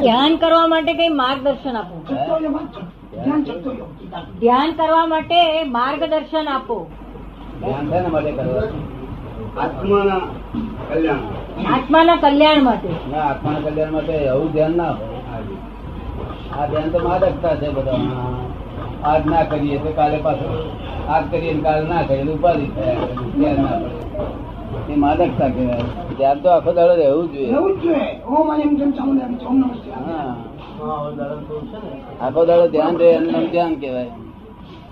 ધ્યાન કરવા માટે કઈ માર્ગદર્શન આપો. ધ્યાન કરવા માટે માર્ગદર્શન આપો. આત્માના કલ્યાણ આત્માના કલ્યાણ માટે. ના આત્માના કલ્યાણ માટે એવું ધ્યાન ના આ ધ્યાન તો માદકતા છે બધા આજ ના કરીએ તો કાલે પાછું આજ કરીએ કાલે ના કરીએ ઉપાધિ થાય. ધ્યાન ના પડે. એ માદકતા કહેવાય. ધ્યાન તો આખો દાડો રહેવું જોઈએ. આખો દાડો ધ્યાન રહે એનું નામ ધ્યાન કહેવાય.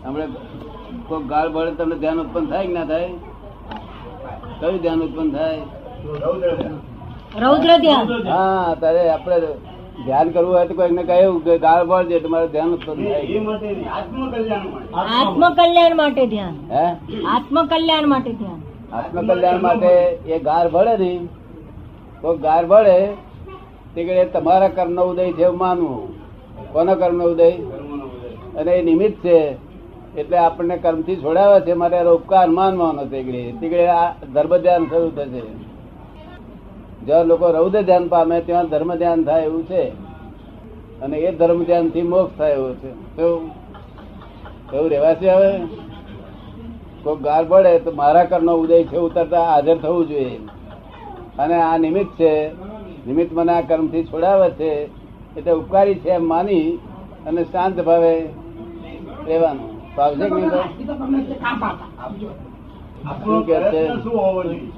આપણે કોઈ ગાળ ભળે તમને ધ્યાન ઉત્પન્ન થાય કે ના થાય? કયું ધ્યાન ઉત્પન્ન થાય? રૌદ્ર ધ્યાન. હા તારે આપણે ધ્યાન કરવું હોય તો કોઈને કહ્યું કે ગાળ ભળજે તમારે ધ્યાન ઉત્પન્ન થાય. આત્મકલ્યાણ માટે ધ્યાન. હે? આત્મકલ્યાણ માટે ધ્યાન. આત્મકલ્યાણ માટે એ ગાર ભળે નહીં. તો ગાર ભળે તે તમારા કર્મનો ઉદય જેવ માનવું. કોનો કર્મનો ઉદય. અને એ નિમિત્ત છે. એટલે આપણને કર્મથી છોડાવે છે એનો ઉપકાર માનવાનો તે તીકડે. આ ધર્મ ધ્યાન શરૂ થશે. જ્યાં લોકો રૌદ્ર ધ્યાન પામે, ત્યાં ધર્મ ધ્યાન થાય એવું છે. અને એ ધર્મ ધ્યાનથી મોક્ષ થાય એવું છે. કેવું એવું રહેવાશે હવે? કોઈ ગાર પડે તો મારા કરનો ઉદય છે ઉતરતા હાજર થવું જોઈએ. અને આ નિમિત્ત છે નિમિત્ત મને આ કર્મથી છોડાવે છે એટલે ઉપકારી છે એમ માની અને શાંત ભાવે રહેવાનું. ફાવશે કે નહીં તો. આપણો? પ્રયત્ન શું હોવો જોઈએ?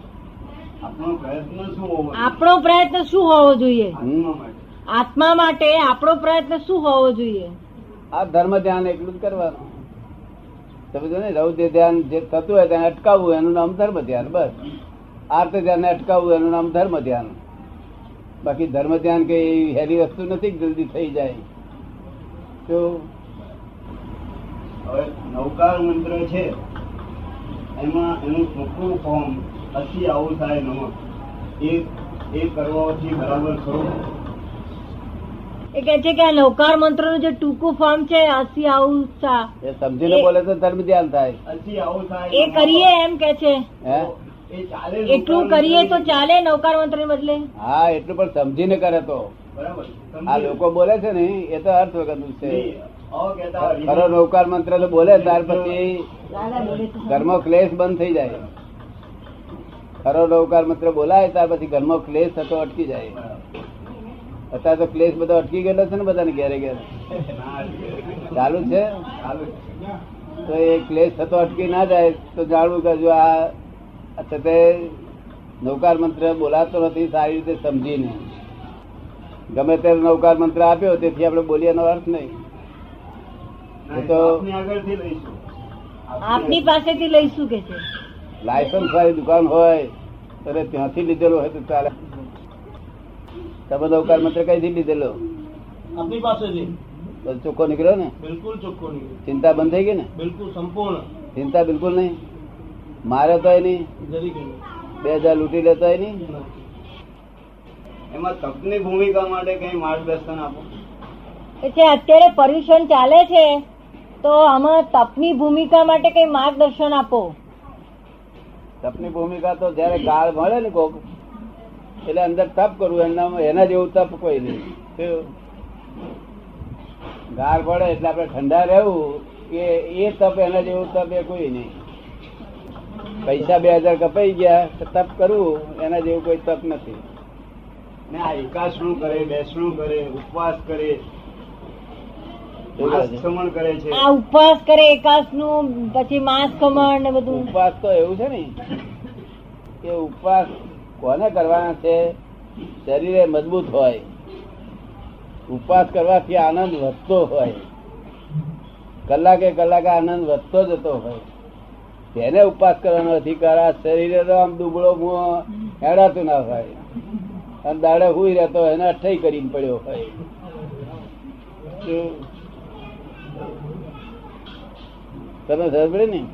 આપણો પ્રયત્ન શું હોવો જોઈએ? આપણો પ્રયત્ન શું હોવો જોઈએ? આત્મા માટે. આત્મા માટે આપણો પ્રયત્ન શું હોવો જોઈએ? આ ધર્મ ધ્યાન એટલું જ કરવાનું. સમજો ને રૌદ્ર ધ્યાન જે થતું હોય તેને અટકાવવું એનું નામ ધર્મ ધ્યાન, બસ. આર્ત ધ્યાન અટકાવવું એનું નામ ધર્મ ધ્યાન. બાકી ધર્મ ધ્યાન કઈ હેરી વસ્તુ નથી જલ્દી થઈ જાય. તો હવે નૌકાર મંત્ર છે. એમાં એનું ટૂંકું ફોર્મ અસી આવું થાય નમક એ એ કરવાથી બરાબર ખરું? એ કે છે કે આ નૌકાર મંત્રનું જે ટૂંકું ફોર્મ છે અસી આવું સા. એ સમજીને બોલે તો ધર્મ ધ્યાન થાય. અસી આવું થાય એ કરીએ એમ કે છે. હે? એ ચાલે એટલું કરીએ તો ચાલે નૌકાર મંત્ર ને બદલે. હા એટલું પણ સમજીને કરે તો. આ લોકો બોલે છે ને એ તો અર્થ વગરનું છે. ખરો નૌકાર મંત્ર તો બોલે ત્યાર પછી ઘરમાં ક્લેશ બંધ થઈ જાય. ખરો નૌકાર મંત્ર બોલાય ત્યાર પછી ઘરમાં ક્લેશ થતો અટકી જાય. અત્યારે તો ક્લેશ બધો અટકી ગયેલો છે ને બધાને ઘેરે ઘેરે. ચાલુ છે? તો એ ક્લેશ થતો અટકી ના જાય તો જાણવું કે જો આ અત્યારે નૌકાર મંત્ર બોલાતો નથી સારી રીતે સમજીને. ગમે તે નૌકાર મંત્ર આપ્યો તેથી આપણે બોલીએ એનો અર્થ નહીં. તો આપની આપની પાસેથી લઈશું કે છે? લાયસન્સ વાળી દુકાન હોય ત્યારે ત્યાંથી લીધેલો હોય તો ચાલે. તમે અવકાર મંત્ર કઈથી લીધેલો આપની પાસેથી. ચોખ્ખો નીકળ્યો ને? બિલકુલ ચોખ્ખો નીકળ્યો. ચિંતા બંધ થઈ ગઈ ને? બિલકુલ સંપૂર્ણ. ચિંતા બિલકુલ નહીં? મારે તો નહીં બે હજાર લૂંટી લેતો નહીં એમાં તપની ભૂમિકા માટે કઈ માર્ગદર્શન આપો? એટલે અત્યારે પર્યુષણ ચાલે છે તો આમાં તપની ભૂમિકા માટે કઈ માર્ગદર્શન આપો? તપની ભૂમિકા તો જયારે ગાળ મળે ને કોક એટલે અંદર તપ કરવું એના એના જેવું તપ કોઈ નહીં. ગાર પડે એટલે આપણે ઠંડા રહેવું એ એ તપ એના જેવું તપ એ કોઈ નહીં. પૈસા બે હજાર કપાઈ ગયા તો તપ કરવું એના જેવું કોઈ તપ નથી. ને આ એકાસણું કરે બેસણું કરે ઉપવાસ કરે કરે છે. આ ઉપવાસ કરે એકાસનું પછી માંસ ખમણ ને બધું. ઉપવાસ તો એવું છે ને. કે ઉપવાસ કોને કરવાના છે? શરીરે મજબૂત હોય. ઉપવાસ કરવાથી આનંદ વધતો હોય. કલાકે કલાકે આનંદ વધતો જતો હોય. તેને ઉપવાસ કરવાનો અધિકાર આ શરીરે તો આમ દુબળો મું હેડાતું ના હોય. અને દાડે હુઈ રહેતો એને અઠાઈ કરીને પડ્યો હોય. તમે સમજ ને?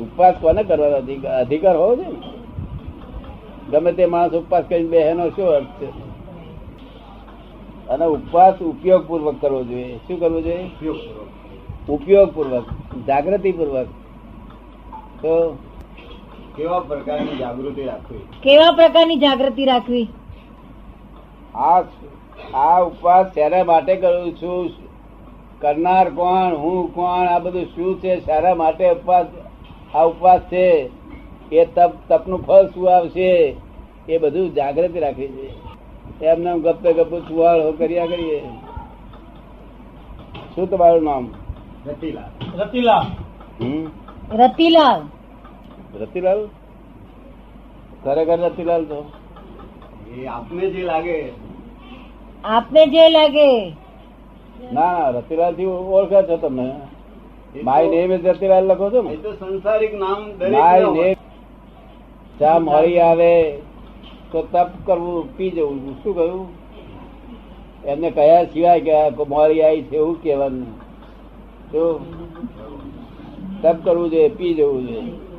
ઉપવાસ કોને કરવાનો અધિકાર? અધિકાર હોવો છે ગમે તે માણસ ઉપવાસ કરીને બે એનો શું અર્થ છે? અને ઉપવાસ ઉપયોગ પૂર્વક કરવો જોઈએ. શું કરવું જોઈએ? ઉપયોગ પૂર્વક જાગૃતિ પૂર્વક તો કેવા પ્રકારની જાગૃતિ રાખવી? કેવા પ્રકારની જાગૃતિ રાખવી? આ આ ઉપવાસ શેના માટે કરું છું? કરનાર કોણ? હું કોણ? આ બધું શું છે? સારા માટે ઉપવાસ? આ ઉપવાસ છે? એ તપ તપનું ફળ શું આવશે એ બધું જાગૃતિ રાખી છે. એમને ગપ્પે ગપ્પે સુવાળ કર્યા કરીએ. શું તમારું નામ? રતિલાલ. હમ? રતિલાલ. રતિલાલ? ખરેખર રતિલાલ તો. એ આપને જે લાગે. આપને જે લાગે. ના ના રતિલાલથી ઓળખે છો તમે. માય નેમ ઇઝ રતિલાલ લખો છો ને. એ તો સંસારિક નામ દરેક માય નેમ ચા મળી આવે તો તપ કરવું, પી જવું. શું કહ્યું એમને કયા સિવાય કે મોરી આવી છે એવું કહેવાનું. તો તપ કરવું જોઈએ, પી જવું જોઈએ.